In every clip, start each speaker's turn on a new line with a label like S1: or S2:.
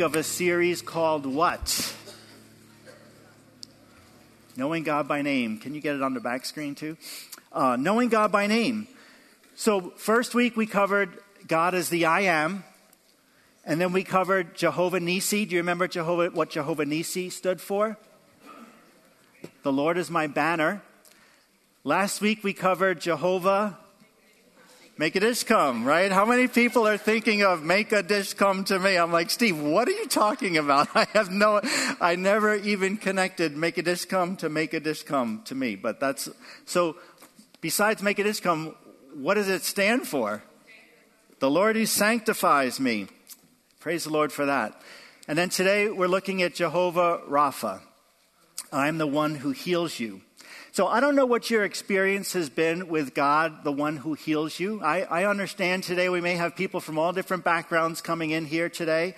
S1: of a series called what? Knowing God by name. Can you get it on the back screen too? Uh, knowing God by name. So, first week we covered God as the I am. And then we covered Jehovah Nisi. Do you remember Jehovah, what Jehovah Nisi stood for? The Lord is my banner. Last week we covered Jehovah Make a dish come, right? How many people are thinking of make a dish come to me? I'm like, Steve, what are you talking about? I have no, I never even connected make a dish come to make a dish come to me. But that's, so besides make a dish come, what does it stand for? The Lord who sanctifies me. Praise the Lord for that. And then today we're looking at Jehovah Rapha. I'm the one who heals you. So I don't know what your experience has been with God, the one who heals you. I, I understand today we may have people from all different backgrounds coming in here today.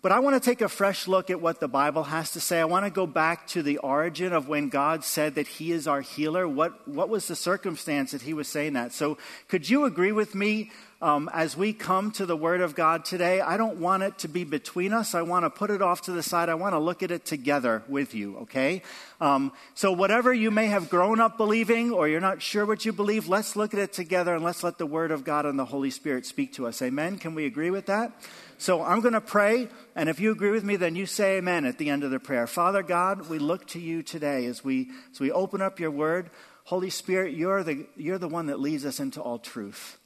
S1: But I want to take a fresh look at what the Bible has to say. I want to go back to the origin of when God said that He is our healer. What, what was the circumstance that He was saying that? So, could you agree with me um, as we come to the Word of God today, I don't want it to be between us. I want to put it off to the side. I want to look at it together with you, okay? Um, so, whatever you may have grown up believing or you're not sure what you believe, let's look at it together and let's let the Word of God and the Holy Spirit speak to us. Amen? Can we agree with that? So, I'm going to pray, and if you agree with me, then you say amen at the end of the prayer. Father God, we look to you today as we, as we open up your Word. Holy Spirit, you're the, you're the one that leads us into all truth.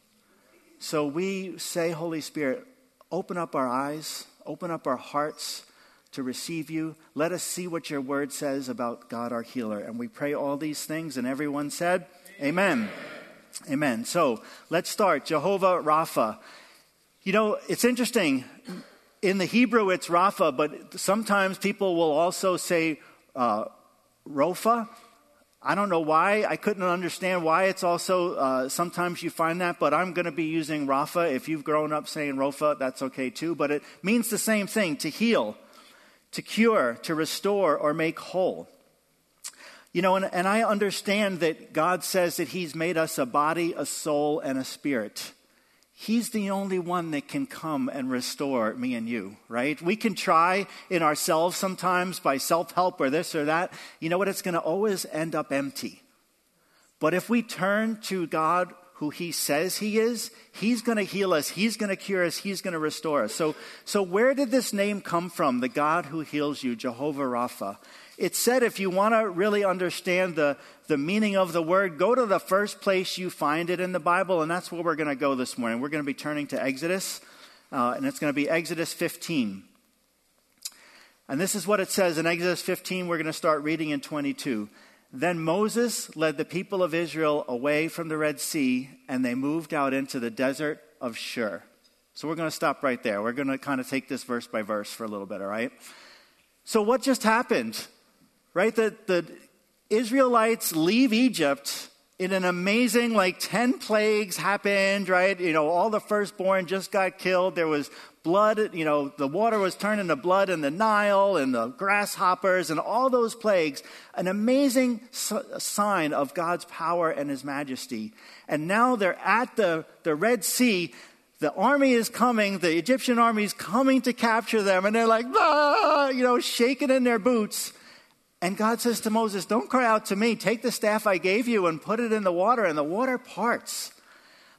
S1: So we say, Holy Spirit, open up our eyes, open up our hearts to receive you. Let us see what your word says about God our healer. And we pray all these things, and everyone said, Amen. Amen. Amen. So let's start. Jehovah Rapha. You know, it's interesting. In the Hebrew, it's Rapha, but sometimes people will also say uh, Rofa. I don't know why. I couldn't understand why it's also, uh, sometimes you find that, but I'm going to be using Rapha. If you've grown up saying Rofa, that's okay too. But it means the same thing to heal, to cure, to restore, or make whole. You know, and, and I understand that God says that He's made us a body, a soul, and a spirit. He's the only one that can come and restore me and you, right? We can try in ourselves sometimes by self help or this or that. You know what? It's going to always end up empty. But if we turn to God, who He says He is, He's going to heal us, He's going to cure us, He's going to restore us. So, so where did this name come from? The God who heals you, Jehovah Rapha. It said if you want to really understand the, the meaning of the word, go to the first place you find it in the Bible, and that's where we're going to go this morning. We're going to be turning to Exodus, uh, and it's going to be Exodus 15. And this is what it says in Exodus 15. We're going to start reading in 22. Then Moses led the people of Israel away from the Red Sea, and they moved out into the desert of Shur. So we're going to stop right there. We're going to kind of take this verse by verse for a little bit, all right? So, what just happened? Right? That the Israelites leave Egypt in an amazing, like 10 plagues happened, right? You know, all the firstborn just got killed. There was blood, you know, the water was turned into blood in the Nile and the grasshoppers and all those plagues. An amazing sign of God's power and his majesty. And now they're at the, the Red Sea. The army is coming, the Egyptian army is coming to capture them, and they're like, ah, you know, shaking in their boots. And God says to Moses, Don't cry out to me. Take the staff I gave you and put it in the water, and the water parts.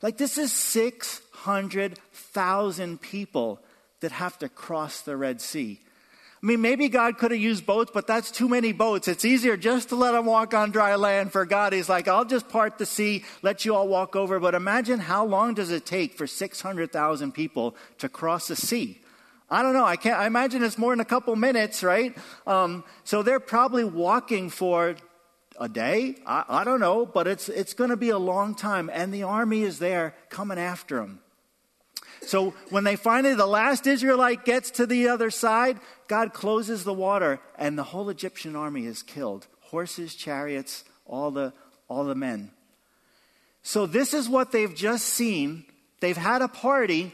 S1: Like, this is 600,000 people that have to cross the Red Sea. I mean, maybe God could have used boats, but that's too many boats. It's easier just to let them walk on dry land for God. He's like, I'll just part the sea, let you all walk over. But imagine how long does it take for 600,000 people to cross the sea? I don't know. I can't. I imagine it's more than a couple minutes, right? Um, so they're probably walking for a day. I, I don't know, but it's it's going to be a long time, and the army is there coming after them. So when they finally, the last Israelite gets to the other side, God closes the water, and the whole Egyptian army is killed. Horses, chariots, all the all the men. So this is what they've just seen. They've had a party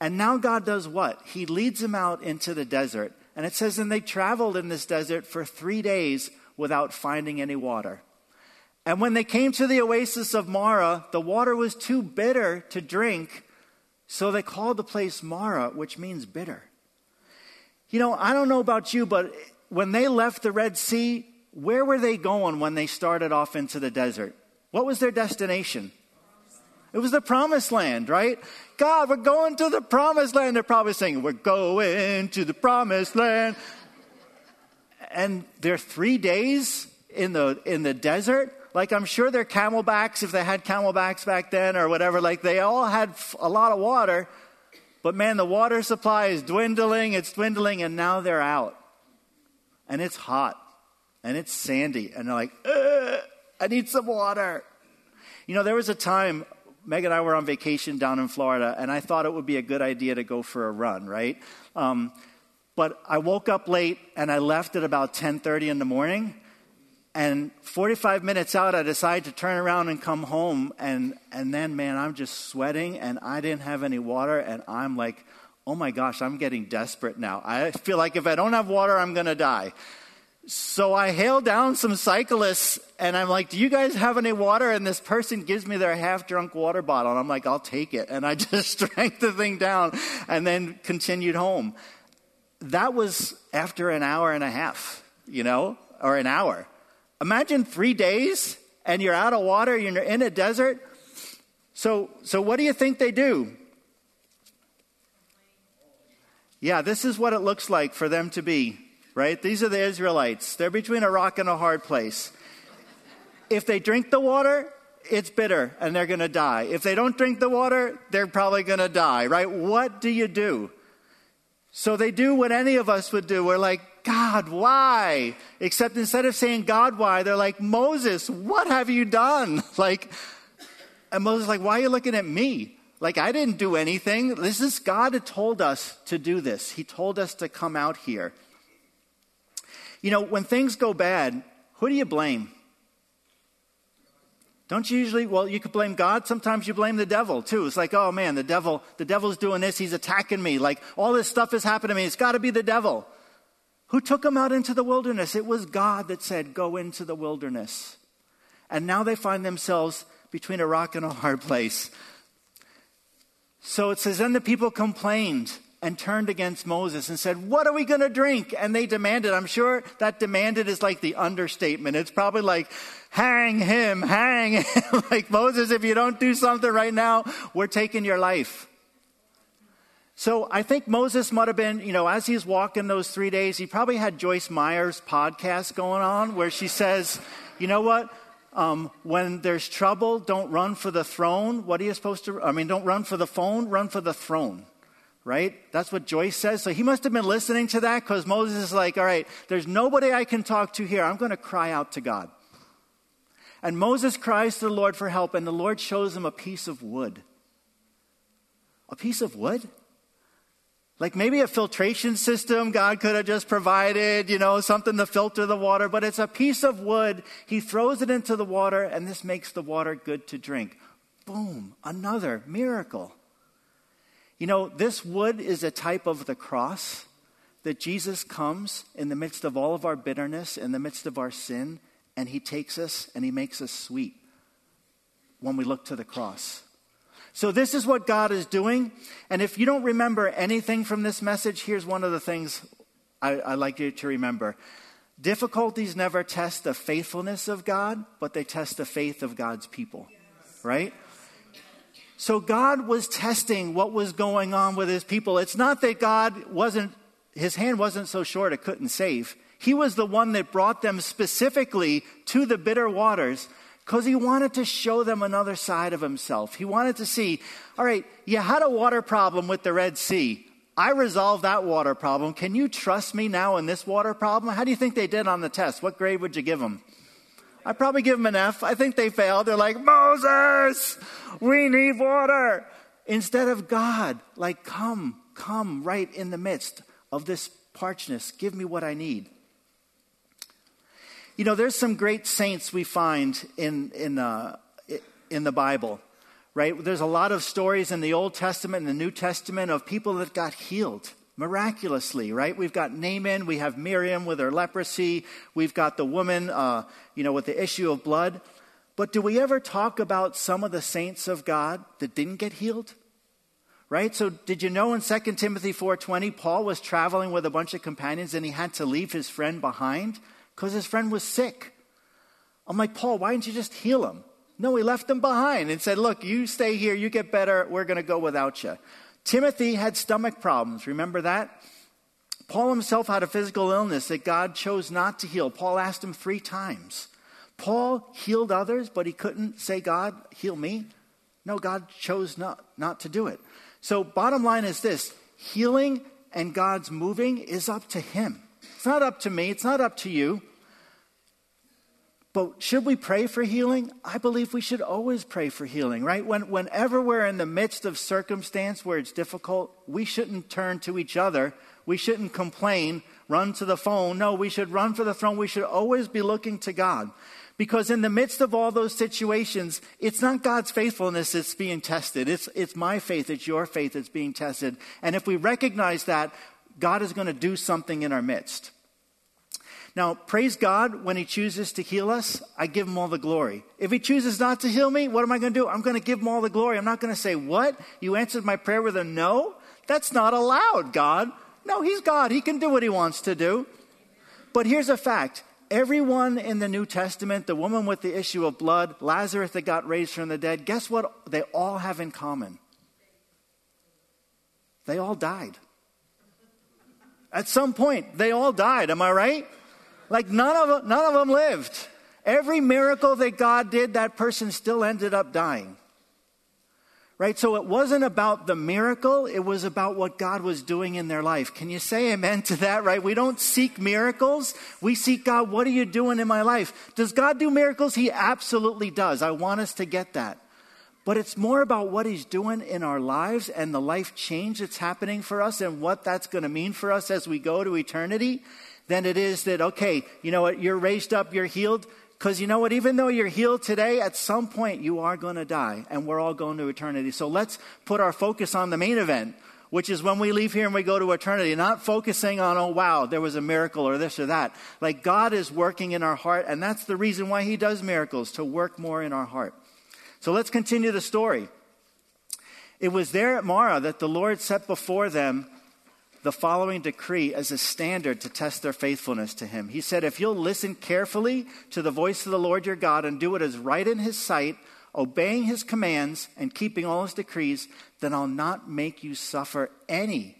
S1: and now God does what? He leads them out into the desert. And it says, and they traveled in this desert for three days without finding any water. And when they came to the oasis of Marah, the water was too bitter to drink, so they called the place Marah, which means bitter. You know, I don't know about you, but when they left the Red Sea, where were they going when they started off into the desert? What was their destination? It was the promised land, right? God, we're going to the promised land. They're probably saying, We're going to the promised land. And they're three days in the in the desert. Like I'm sure they're camelbacks if they had camelbacks back then or whatever. Like they all had a lot of water, but man, the water supply is dwindling. It's dwindling, and now they're out, and it's hot, and it's sandy, and they're like, I need some water. You know, there was a time Meg and I were on vacation down in Florida, and I thought it would be a good idea to go for a run, right? Um, but I woke up late and I left at about 10:30 in the morning. And 45 minutes out, I decided to turn around and come home. And, and then, man, I'm just sweating and I didn't have any water. And I'm like, oh my gosh, I'm getting desperate now. I feel like if I don't have water, I'm going to die. So I hail down some cyclists and I'm like, Do you guys have any water? And this person gives me their half drunk water bottle. And I'm like, I'll take it. And I just drank the thing down and then continued home. That was after an hour and a half, you know, or an hour. Imagine three days and you're out of water, you're in a desert. So, so what do you think they do? Yeah, this is what it looks like for them to be right? These are the Israelites. They're between a rock and a hard place. If they drink the water, it's bitter and they're going to die. If they don't drink the water, they're probably going to die, right? What do you do? So they do what any of us would do. We're like, God, why? Except instead of saying, God, why? They're like, Moses, what have you done? Like, and Moses like, why are you looking at me? Like, I didn't do anything. This is God had told us to do this. He told us to come out here. You know, when things go bad, who do you blame? Don't you usually, well, you could blame God. Sometimes you blame the devil too. It's like, oh man, the devil, the devil's doing this. He's attacking me. Like all this stuff is happening to me. It's got to be the devil. Who took them out into the wilderness? It was God that said, go into the wilderness. And now they find themselves between a rock and a hard place. So it says, then the people complained and turned against Moses and said, What are we going to drink? And they demanded, I'm sure that demanded is like the understatement. It's probably like, hang him, hang him. like, Moses, if you don't do something right now, we're taking your life. So I think Moses might have been, you know, as he's walking those three days, he probably had Joyce Meyer's podcast going on where she says, you know what? Um, when there's trouble, don't run for the throne. What are you supposed to? I mean, don't run for the phone, run for the throne right? That's what Joyce says. So he must have been listening to that because Moses is like, all right, there's nobody I can talk to here. I'm going to cry out to God. And Moses cries to the Lord for help, and the Lord shows him a piece of wood. A piece of wood? Like maybe a filtration system God could have just provided, you know, something to filter the water, but it's a piece of wood. He throws it into the water, and this makes the water good to drink. Boom, another miracle. You know, this wood is a type of the cross that Jesus comes in the midst of all of our bitterness, in the midst of our sin, and he takes us and he makes us sweet when we look to the cross. So, this is what God is doing. And if you don't remember anything from this message, here's one of the things I, I like you to remember. Difficulties never test the faithfulness of God, but they test the faith of God's people, right? So God was testing what was going on with his people. It's not that God wasn't, his hand wasn't so short it couldn't save. He was the one that brought them specifically to the bitter waters because he wanted to show them another side of himself. He wanted to see, all right, you had a water problem with the Red Sea. I resolved that water problem. Can you trust me now in this water problem? How do you think they did on the test? What grade would you give them? I'd probably give them an F. I think they failed. They're like, Moses, we need water. Instead of God, like, come, come right in the midst of this parchness. Give me what I need. You know, there's some great saints we find in, in, uh, in the Bible, right? There's a lot of stories in the Old Testament and the New Testament of people that got healed miraculously, right? We've got Naaman, we have Miriam with her leprosy, we've got the woman, uh, you know, with the issue of blood. But do we ever talk about some of the saints of God that didn't get healed? right? So did you know in 2 Timothy 4:20 Paul was traveling with a bunch of companions and he had to leave his friend behind because his friend was sick. I'm like, "Paul, why didn't you just heal him?" No, he left him behind and said, "Look, you stay here, you get better, we're going to go without you." Timothy had stomach problems, remember that? Paul himself had a physical illness that God chose not to heal. Paul asked him 3 times. Paul healed others, but he couldn't say, God, heal me. No, God chose not, not to do it. So, bottom line is this healing and God's moving is up to Him. It's not up to me, it's not up to you. But should we pray for healing? I believe we should always pray for healing, right? When, whenever we're in the midst of circumstance where it's difficult, we shouldn't turn to each other. We shouldn't complain, run to the phone. No, we should run for the throne. We should always be looking to God. Because in the midst of all those situations, it's not God's faithfulness that's being tested. It's, it's my faith, it's your faith that's being tested. And if we recognize that, God is going to do something in our midst. Now, praise God when He chooses to heal us, I give Him all the glory. If He chooses not to heal me, what am I going to do? I'm going to give Him all the glory. I'm not going to say, What? You answered my prayer with a no? That's not allowed, God. No, He's God. He can do what He wants to do. But here's a fact Everyone in the New Testament, the woman with the issue of blood, Lazarus that got raised from the dead, guess what they all have in common? They all died. At some point, they all died. Am I right? Like none of them, none of them lived. Every miracle that God did, that person still ended up dying right? So it wasn't about the miracle, it was about what God was doing in their life. Can you say amen to that, right? We don't seek miracles, we seek God, what are you doing in my life? Does God do miracles? He absolutely does. I want us to get that. But it's more about what he's doing in our lives and the life change that's happening for us and what that's going to mean for us as we go to eternity than it is that, okay, you know what, you're raised up, you're healed. Because you know what? Even though you're healed today, at some point you are going to die, and we're all going to eternity. So let's put our focus on the main event, which is when we leave here and we go to eternity, not focusing on, oh, wow, there was a miracle or this or that. Like God is working in our heart, and that's the reason why He does miracles, to work more in our heart. So let's continue the story. It was there at Marah that the Lord set before them the following decree as a standard to test their faithfulness to him. He said, If you'll listen carefully to the voice of the Lord your God and do what is right in his sight, obeying his commands and keeping all his decrees, then I'll not make you suffer any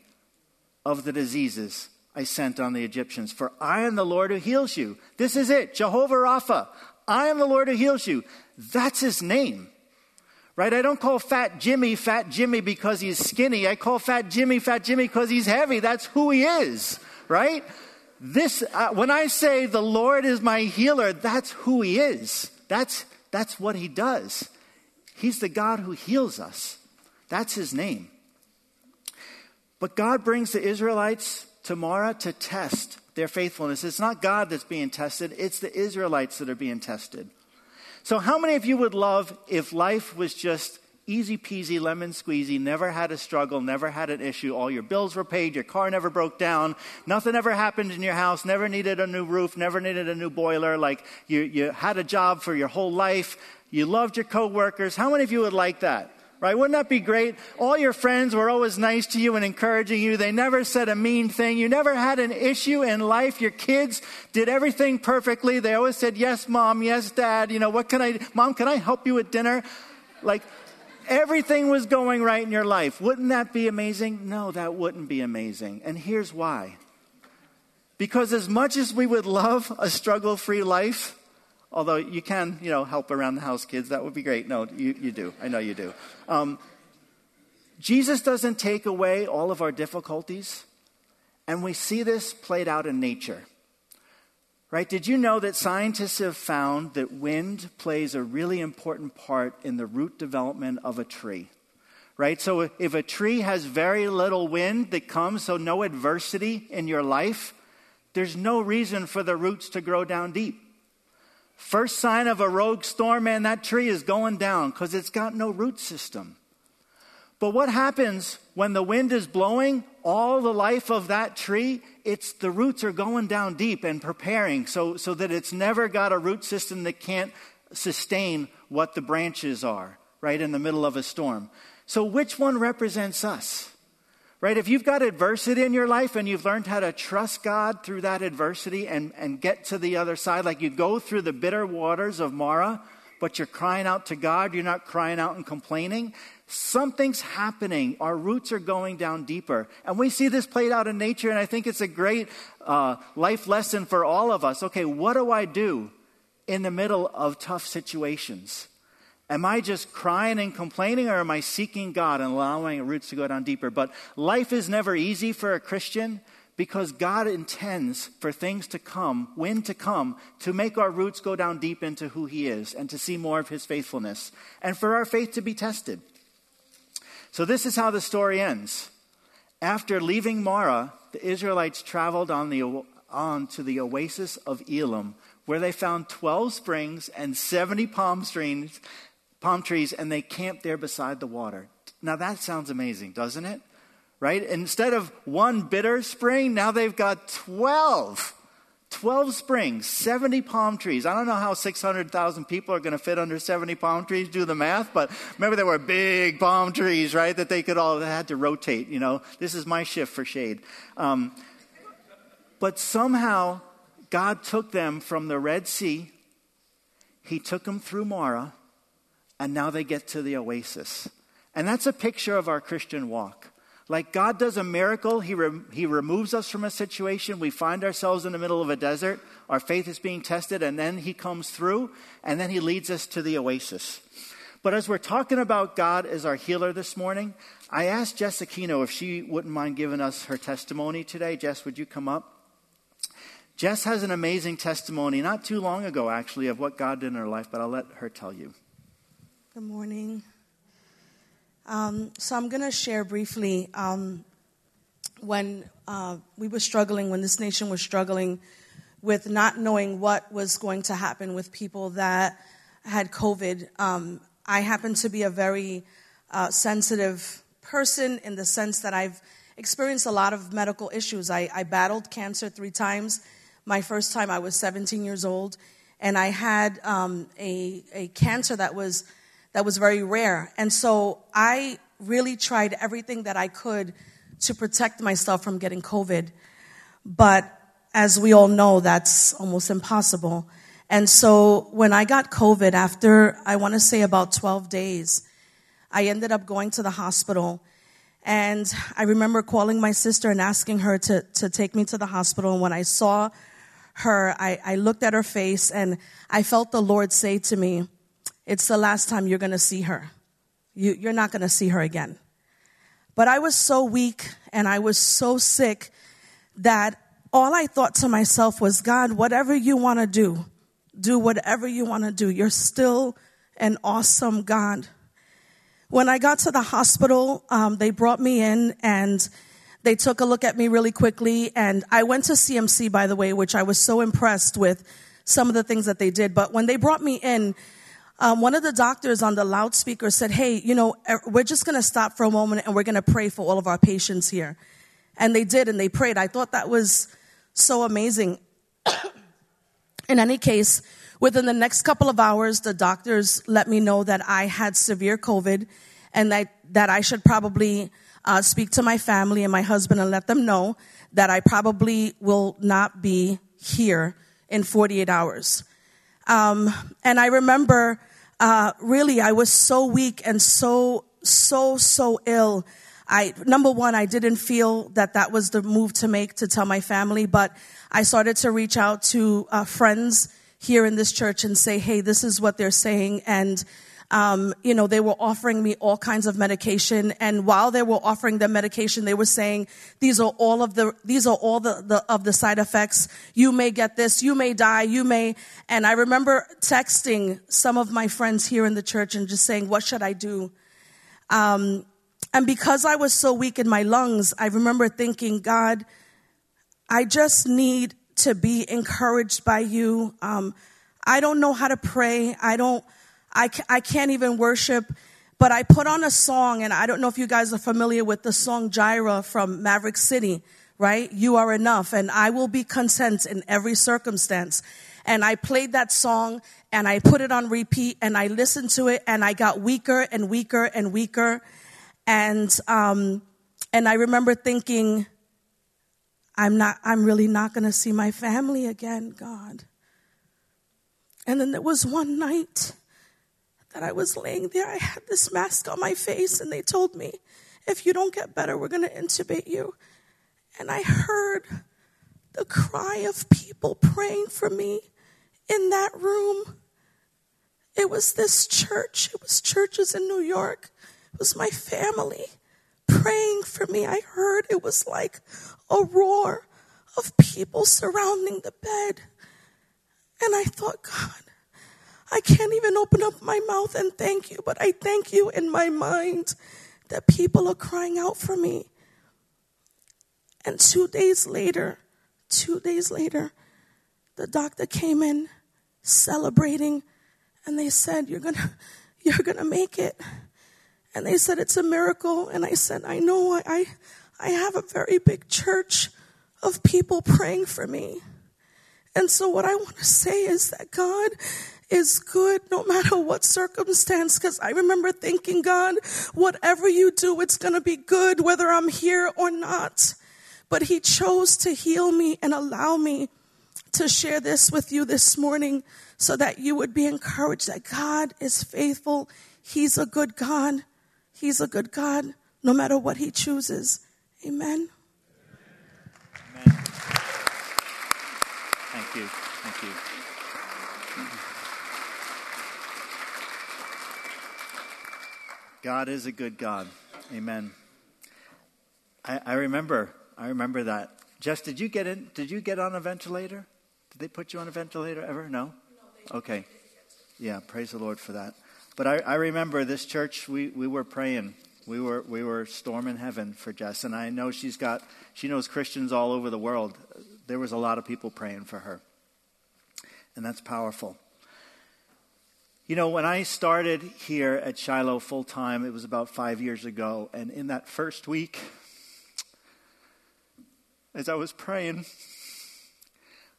S1: of the diseases I sent on the Egyptians. For I am the Lord who heals you. This is it, Jehovah Rapha. I am the Lord who heals you. That's his name right? I don't call Fat Jimmy Fat Jimmy because he's skinny. I call Fat Jimmy Fat Jimmy because he's heavy. That's who he is, right? This, uh, when I say the Lord is my healer, that's who he is. That's, that's what he does. He's the God who heals us. That's his name. But God brings the Israelites to Marah to test their faithfulness. It's not God that's being tested, it's the Israelites that are being tested. So, how many of you would love if life was just easy peasy, lemon squeezy, never had a struggle, never had an issue? All your bills were paid, your car never broke down, nothing ever happened in your house, never needed a new roof, never needed a new boiler, like you, you had a job for your whole life, you loved your coworkers. How many of you would like that? Right? Wouldn't that be great? All your friends were always nice to you and encouraging you. They never said a mean thing. You never had an issue in life. Your kids did everything perfectly. They always said, yes, mom, yes, dad. You know, what can I, mom, can I help you with dinner? Like, everything was going right in your life. Wouldn't that be amazing? No, that wouldn't be amazing. And here's why. Because as much as we would love a struggle free life, Although you can, you know, help around the house, kids. That would be great. No, you, you do. I know you do. Um, Jesus doesn't take away all of our difficulties, and we see this played out in nature. Right? Did you know that scientists have found that wind plays a really important part in the root development of a tree? Right? So if a tree has very little wind that comes, so no adversity in your life, there's no reason for the roots to grow down deep. First sign of a rogue storm, man, that tree is going down because it's got no root system. But what happens when the wind is blowing? All the life of that tree, it's the roots are going down deep and preparing so, so that it's never got a root system that can't sustain what the branches are, right, in the middle of a storm. So, which one represents us? Right? If you've got adversity in your life and you've learned how to trust God through that adversity and, and get to the other side, like you go through the bitter waters of Marah, but you're crying out to God, you're not crying out and complaining, something's happening. Our roots are going down deeper. And we see this played out in nature, and I think it's a great uh, life lesson for all of us. Okay, what do I do in the middle of tough situations? Am I just crying and complaining, or am I seeking God and allowing roots to go down deeper? But life is never easy for a Christian because God intends for things to come, when to come, to make our roots go down deep into who He is and to see more of His faithfulness and for our faith to be tested. So, this is how the story ends. After leaving Marah, the Israelites traveled on, the, on to the oasis of Elim, where they found 12 springs and 70 palm trees palm trees and they camped there beside the water. Now that sounds amazing, doesn't it? Right? Instead of one bitter spring, now they've got 12. 12 springs, 70 palm trees. I don't know how 600,000 people are going to fit under 70 palm trees. Do the math, but remember there were big palm trees, right? That they could all, they had to rotate, you know. This is my shift for shade. Um, but somehow God took them from the Red Sea. He took them through Marah and now they get to the oasis. And that's a picture of our Christian walk. Like God does a miracle, he, re- he removes us from a situation. We find ourselves in the middle of a desert. Our faith is being tested, and then He comes through, and then He leads us to the oasis. But as we're talking about God as our healer this morning, I asked Jess Aquino if she wouldn't mind giving us her testimony today. Jess, would you come up? Jess has an amazing testimony, not too long ago, actually, of what God did in her life, but I'll let her tell you.
S2: Good morning. Um, so I'm going to share briefly um, when uh, we were struggling, when this nation was struggling with not knowing what was going to happen with people that had COVID. Um, I happen to be a very uh, sensitive person in the sense that I've experienced a lot of medical issues. I, I battled cancer three times. My first time, I was 17 years old, and I had um, a, a cancer that was that was very rare. And so I really tried everything that I could to protect myself from getting COVID. But as we all know, that's almost impossible. And so when I got COVID, after I want to say about 12 days, I ended up going to the hospital. And I remember calling my sister and asking her to, to take me to the hospital. And when I saw her, I, I looked at her face and I felt the Lord say to me, it's the last time you're going to see her. You, you're not going to see her again. But I was so weak and I was so sick that all I thought to myself was, God, whatever you want to do, do whatever you want to do. You're still an awesome God. When I got to the hospital, um, they brought me in and they took a look at me really quickly. And I went to CMC, by the way, which I was so impressed with some of the things that they did. But when they brought me in, um, one of the doctors on the loudspeaker said, Hey, you know, er, we're just going to stop for a moment and we're going to pray for all of our patients here. And they did, and they prayed. I thought that was so amazing. In any case, within the next couple of hours, the doctors let me know that I had severe COVID and that, that I should probably uh, speak to my family and my husband and let them know that I probably will not be here in 48 hours. Um, and I remember uh, really, I was so weak and so, so, so ill. I, number one, I didn't feel that that was the move to make to tell my family, but I started to reach out to uh, friends here in this church and say, hey, this is what they're saying. And um, you know, they were offering me all kinds of medication. And while they were offering the medication, they were saying, these are all of the, these are all the, the, of the side effects. You may get this, you may die, you may. And I remember texting some of my friends here in the church and just saying, what should I do? Um, and because I was so weak in my lungs, I remember thinking, God, I just need to be encouraged by you. Um, I don't know how to pray. I don't, I, I can't even worship. But I put on a song, and I don't know if you guys are familiar with the song Jireh from Maverick City, right? You are enough, and I will be content in every circumstance. And I played that song, and I put it on repeat, and I listened to it, and I got weaker and weaker and weaker. And, um, and I remember thinking, I'm not, I'm really not going to see my family again, God. And then there was one night that I was laying there. I had this mask on my face, and they told me, if you don't get better, we're going to intubate you. And I heard the cry of people praying for me in that room. It was this church, it was churches in New York, it was my family praying for me. I heard it was like a roar of people surrounding the bed. And I thought, God, I can't even open up my mouth and thank you, but I thank you in my mind that people are crying out for me. And two days later, two days later, the doctor came in celebrating and they said, You're gonna, you're gonna make it. And they said, It's a miracle. And I said, I know I, I, have a very big church of people praying for me. And so, what I want to say is that God is good no matter what circumstance. Because I remember thinking, God, whatever you do, it's going to be good whether I'm here or not. But He chose to heal me and allow me to share this with you this morning so that you would be encouraged that God is faithful. He's a good God. He's a good God no matter what He chooses.
S1: Amen. Thank you. Thank you. God is a good God. Amen. I, I remember. I remember that. Jess, did you get in? Did you get on a ventilator? Did they put you on a ventilator ever? No. Okay. Yeah. Praise the Lord for that. But I, I remember this church. We we were praying. We were we were storming heaven for Jess, and I know she's got. She knows Christians all over the world. There was a lot of people praying for her, and that's powerful. You know, when I started here at Shiloh full time, it was about five years ago. And in that first week, as I was praying,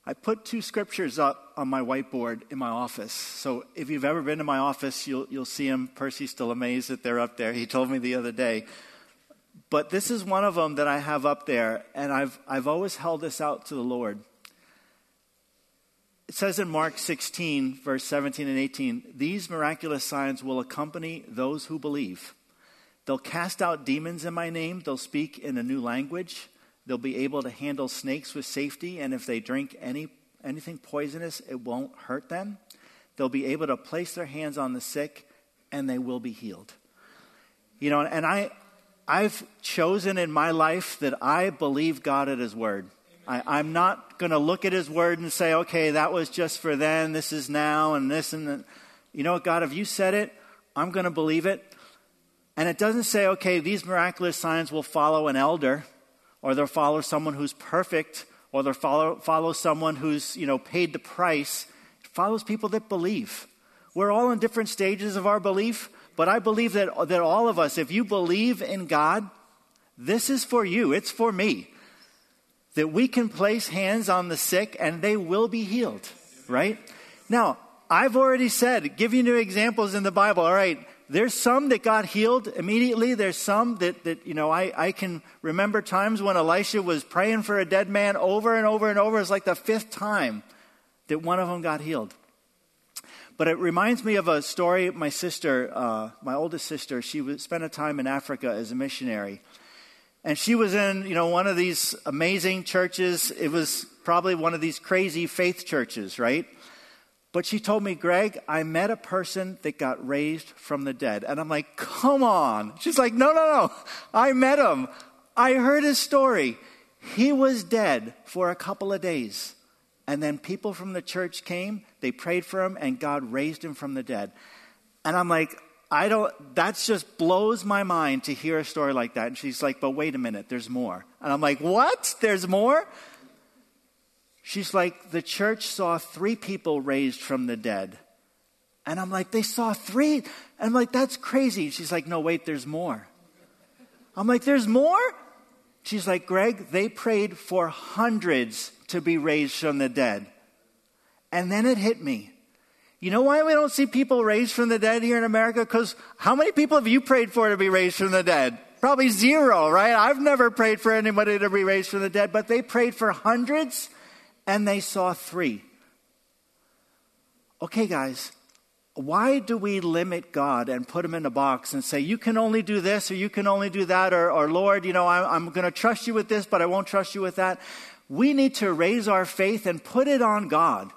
S1: I put two scriptures up on my whiteboard in my office. So if you've ever been to my office, you'll, you'll see them. Percy's still amazed that they're up there. He told me the other day. But this is one of them that I have up there, and I've, I've always held this out to the Lord. It says in Mark 16, verse 17 and 18, these miraculous signs will accompany those who believe. They'll cast out demons in my name, they'll speak in a new language, they'll be able to handle snakes with safety, and if they drink any, anything poisonous, it won't hurt them. They'll be able to place their hands on the sick, and they will be healed. You know, and I, I've chosen in my life that I believe God at His word. I, am not going to look at his word and say, okay, that was just for then, this is now, and this and that. You know what, God, if you said it, I'm going to believe it. And it doesn't say, okay, these miraculous signs will follow an elder, or they'll follow someone who's perfect, or they'll follow, follow someone who's, you know, paid the price. It follows people that believe. We're all in different stages of our belief, but I believe that, that all of us, if you believe in God, this is for you. It's for me that we can place hands on the sick and they will be healed, right? Now, I've already said, give you new examples in the Bible. All right, there's some that got healed immediately. There's some that, that you know, I, I can remember times when Elisha was praying for a dead man over and over and over. It's like the fifth time that one of them got healed. But it reminds me of a story. My sister, uh, my oldest sister, she was, spent a time in Africa as a missionary. And she was in, you know, one of these amazing churches. It was probably one of these crazy faith churches, right? But she told me, Greg, I met a person that got raised from the dead. And I'm like, come on. She's like, no, no, no. I met him. I heard his story. He was dead for a couple of days. And then people from the church came, they prayed for him, and God raised him from the dead. And I'm like, I don't, that just blows my mind to hear a story like that. And she's like, but wait a minute, there's more. And I'm like, what? There's more? She's like, the church saw three people raised from the dead. And I'm like, they saw three? And I'm like, that's crazy. She's like, no, wait, there's more. I'm like, there's more? She's like, Greg, they prayed for hundreds to be raised from the dead. And then it hit me. You know why we don't see people raised from the dead here in America? Because how many people have you prayed for to be raised from the dead? Probably zero, right? I've never prayed for anybody to be raised from the dead, but they prayed for hundreds and they saw three. Okay, guys, why do we limit God and put him in a box and say, you can only do this or you can only do that, or, or Lord, you know, I, I'm going to trust you with this, but I won't trust you with that? We need to raise our faith and put it on God.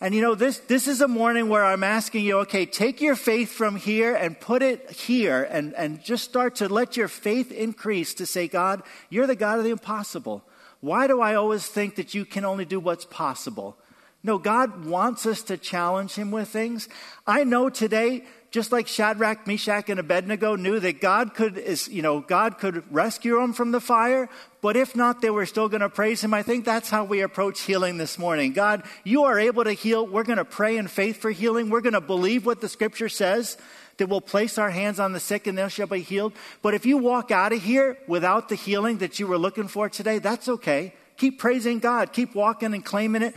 S1: And you know, this, this is a morning where I'm asking you, okay, take your faith from here and put it here and, and just start to let your faith increase to say, God, you're the God of the impossible. Why do I always think that you can only do what's possible? No, God wants us to challenge him with things. I know today, just like Shadrach, Meshach, and Abednego knew that God could, is, you know, God could rescue them from the fire, but if not, they were still going to praise him. I think that's how we approach healing this morning. God, you are able to heal. We're going to pray in faith for healing. We're going to believe what the scripture says that we'll place our hands on the sick and they shall be healed. But if you walk out of here without the healing that you were looking for today, that's okay. Keep praising God. Keep walking and claiming it.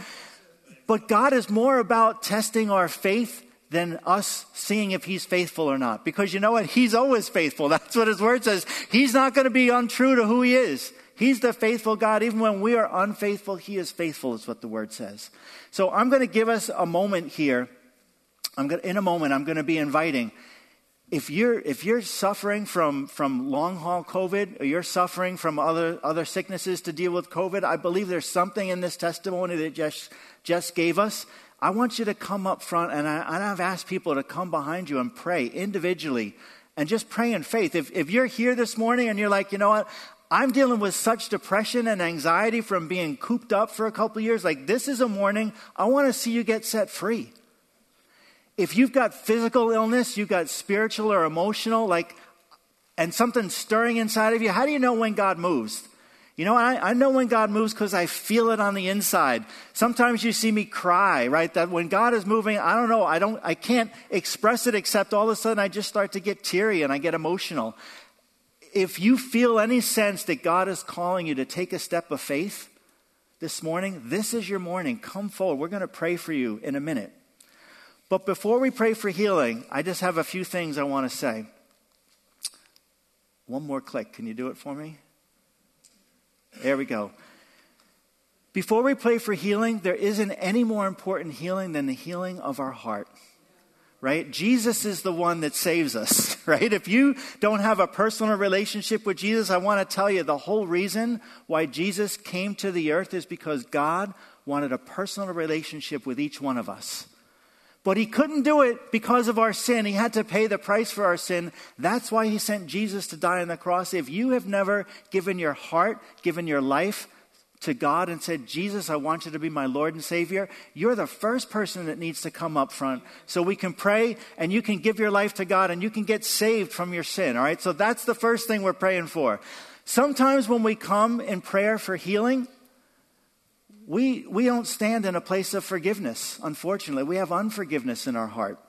S1: But God is more about testing our faith than us seeing if He's faithful or not. Because you know what? He's always faithful. That's what His Word says. He's not going to be untrue to who He is. He's the faithful God. Even when we are unfaithful, He is faithful, is what the Word says. So I'm going to give us a moment here. I'm going to, in a moment, I'm going to be inviting if you're if you're suffering from from long haul COVID, or you're suffering from other other sicknesses to deal with COVID, I believe there's something in this testimony that just just gave us. I want you to come up front, and, I, and I've asked people to come behind you and pray individually, and just pray in faith. If if you're here this morning and you're like, you know what, I'm dealing with such depression and anxiety from being cooped up for a couple years. Like this is a morning I want to see you get set free if you've got physical illness, you've got spiritual or emotional, like, and something stirring inside of you, how do you know when God moves? You know, I, I know when God moves because I feel it on the inside. Sometimes you see me cry, right? That when God is moving, I don't know, I don't, I can't express it except all of a sudden I just start to get teary and I get emotional. If you feel any sense that God is calling you to take a step of faith this morning, this is your morning. Come forward. We're going to pray for you in a minute. But before we pray for healing, I just have a few things I want to say. One more click. Can you do it for me? There we go. Before we pray for healing, there isn't any more important healing than the healing of our heart. Right? Jesus is the one that saves us, right? If you don't have a personal relationship with Jesus, I want to tell you the whole reason why Jesus came to the earth is because God wanted a personal relationship with each one of us. But he couldn't do it because of our sin. He had to pay the price for our sin. That's why he sent Jesus to die on the cross. If you have never given your heart, given your life to God and said, Jesus, I want you to be my Lord and Savior, you're the first person that needs to come up front so we can pray and you can give your life to God and you can get saved from your sin. All right. So that's the first thing we're praying for. Sometimes when we come in prayer for healing, we, we don't stand in a place of forgiveness, unfortunately. We have unforgiveness in our heart.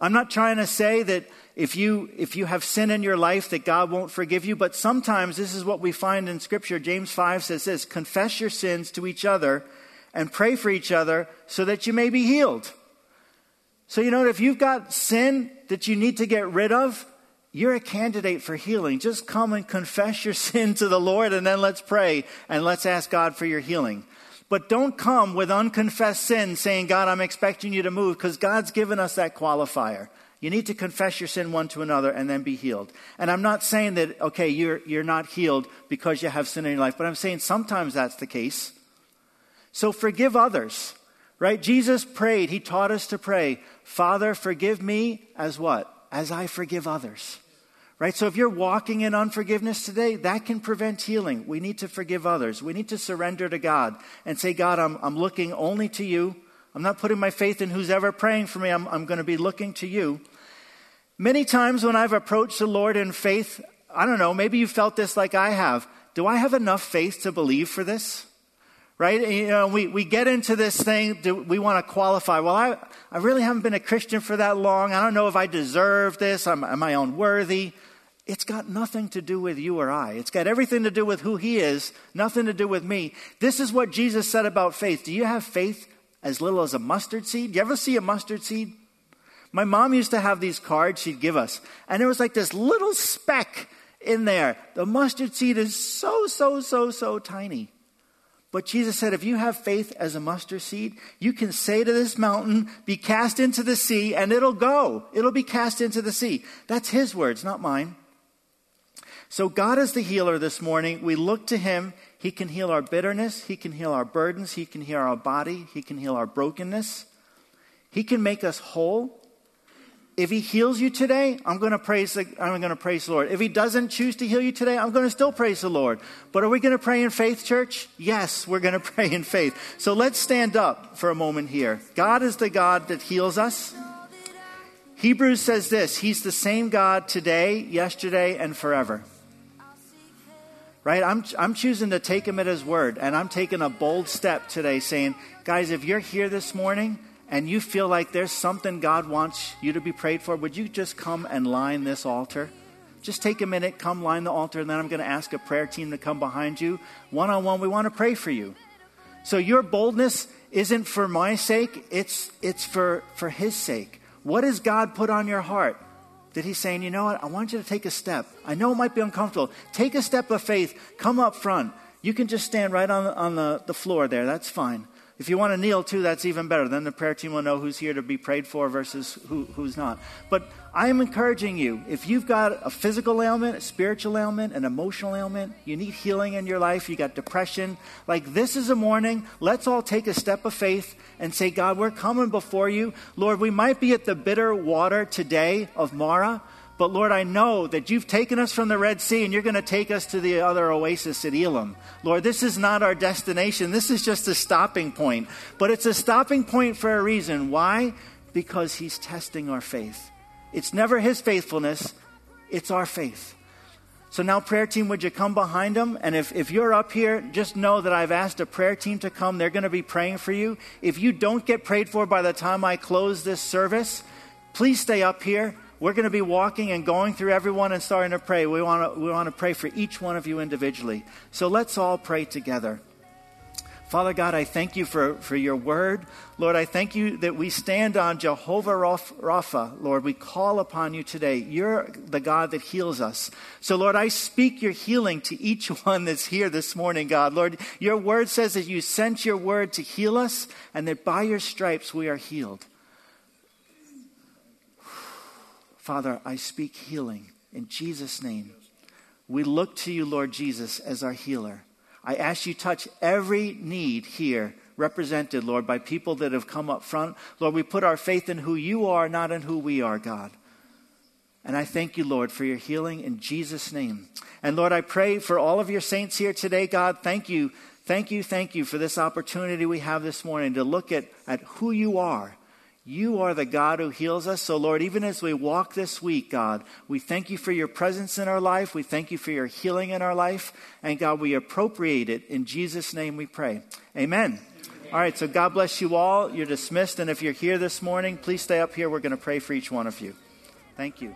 S1: I'm not trying to say that if you, if you have sin in your life that God won't forgive you, but sometimes this is what we find in Scripture. James 5 says this Confess your sins to each other and pray for each other so that you may be healed. So, you know, if you've got sin that you need to get rid of, you're a candidate for healing. Just come and confess your sin to the Lord, and then let's pray and let's ask God for your healing. But don't come with unconfessed sin saying, God, I'm expecting you to move, because God's given us that qualifier. You need to confess your sin one to another and then be healed. And I'm not saying that, okay, you're, you're not healed because you have sin in your life, but I'm saying sometimes that's the case. So forgive others, right? Jesus prayed, he taught us to pray, Father, forgive me as what? As I forgive others. Right? So if you're walking in unforgiveness today, that can prevent healing. We need to forgive others. We need to surrender to God and say, God, I'm, I'm looking only to you. I'm not putting my faith in who's ever praying for me. I'm, I'm going to be looking to you. Many times when I've approached the Lord in faith, I don't know, maybe you felt this like I have. Do I have enough faith to believe for this? Right? You know, we, we get into this thing, do we want to qualify. Well, I, I really haven't been a Christian for that long. I don't know if I deserve this. am am I unworthy? It's got nothing to do with you or I. It's got everything to do with who He is, nothing to do with me. This is what Jesus said about faith. Do you have faith as little as a mustard seed. You ever see a mustard seed? My mom used to have these cards she'd give us, and there was like this little speck in there. The mustard seed is so, so, so, so tiny. But Jesus said, if you have faith as a mustard seed, you can say to this mountain, be cast into the sea, and it'll go. It'll be cast into the sea. That's his words, not mine. So God is the healer this morning. We look to him. He can heal our bitterness. He can heal our burdens. He can heal our body. He can heal our brokenness. He can make us whole. If he heals you today, I'm going to praise the, I'm going to praise the Lord. If he doesn't choose to heal you today, I'm going to still praise the Lord. But are we going to pray in faith, church? Yes, we're going to pray in faith. So let's stand up for a moment here. God is the God that heals us. Hebrews says this He's the same God today, yesterday, and forever. Right? I'm, I'm choosing to take him at his word, and I'm taking a bold step today saying, guys, if you're here this morning, and you feel like there's something God wants you to be prayed for, would you just come and line this altar? Just take a minute, come line the altar, and then I'm going to ask a prayer team to come behind you. One on one, we want to pray for you. So your boldness isn't for my sake, it's, it's for, for His sake. What has God put on your heart? That He's saying, you know what, I want you to take a step. I know it might be uncomfortable. Take a step of faith, come up front. You can just stand right on, on the, the floor there, that's fine. If you want to kneel too, that's even better. Then the prayer team will know who's here to be prayed for versus who, who's not. But I am encouraging you if you've got a physical ailment, a spiritual ailment, an emotional ailment, you need healing in your life, you got depression, like this is a morning, let's all take a step of faith and say, God, we're coming before you. Lord, we might be at the bitter water today of Marah. But Lord, I know that you've taken us from the Red Sea and you're going to take us to the other oasis at Elim. Lord, this is not our destination. This is just a stopping point. But it's a stopping point for a reason. Why? Because He's testing our faith. It's never His faithfulness, it's our faith. So now, prayer team, would you come behind them? And if, if you're up here, just know that I've asked a prayer team to come. They're going to be praying for you. If you don't get prayed for by the time I close this service, please stay up here we're going to be walking and going through everyone and starting to pray. We want to, we want to pray for each one of you individually. So let's all pray together. Father God, I thank you for, for your word. Lord, I thank you that we stand on Jehovah Rapha. Lord, we call upon you today. You're the God that heals us. So, Lord, I speak your healing to each one that's here this morning, God. Lord, your word says that you sent your word to heal us and that by your stripes we are healed. Father, I speak healing in Jesus' name. We look to you, Lord Jesus, as our healer. I ask you touch every need here represented, Lord, by people that have come up front. Lord, we put our faith in who you are, not in who we are, God. And I thank you, Lord, for your healing in Jesus' name. And Lord, I pray for all of your saints here today, God. Thank you, thank you, thank you for this opportunity we have this morning to look at, at who you are you are the God who heals us. So, Lord, even as we walk this week, God, we thank you for your presence in our life. We thank you for your healing in our life. And, God, we appropriate it. In Jesus' name we pray. Amen. Amen. All right, so God bless you all. You're dismissed. And if you're here this morning, please stay up here. We're going to pray for each one of you. Thank you.